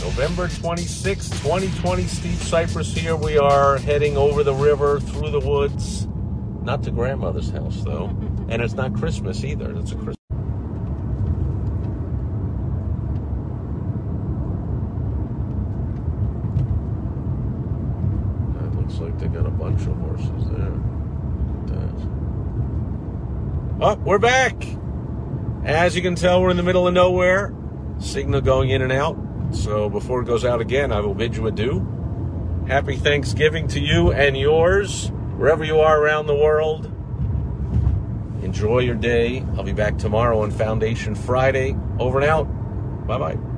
November 26, 2020. Steve Sipress here. We are heading over the river through the woods. Not to grandmother's house, though. And it's not Christmas either. It's a Christmas. It looks like they got a bunch of horses there. Oh, we're back. As you can tell, we're in the middle of nowhere. Signal going in and out. So before it goes out again, I will bid you adieu. Happy Thanksgiving to you and yours, wherever you are around the world. Enjoy your day. I'll be back tomorrow on Foundation Friday. Over and out. Bye bye.